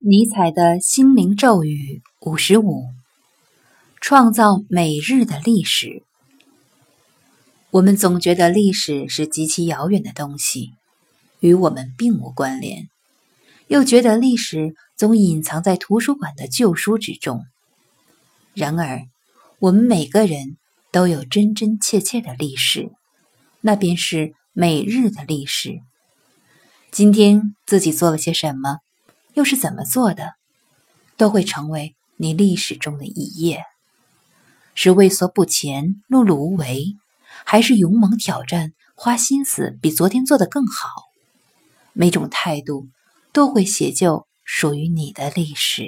尼采的心灵咒语五十五：创造每日的历史。我们总觉得历史是极其遥远的东西，与我们并无关联；又觉得历史总隐藏在图书馆的旧书之中。然而，我们每个人都有真真切切的历史，那便是每日的历史。今天自己做了些什么？又是怎么做的，都会成为你历史中的一页。是畏缩不前、碌碌无为，还是勇猛挑战、花心思比昨天做得更好？每种态度都会写就属于你的历史。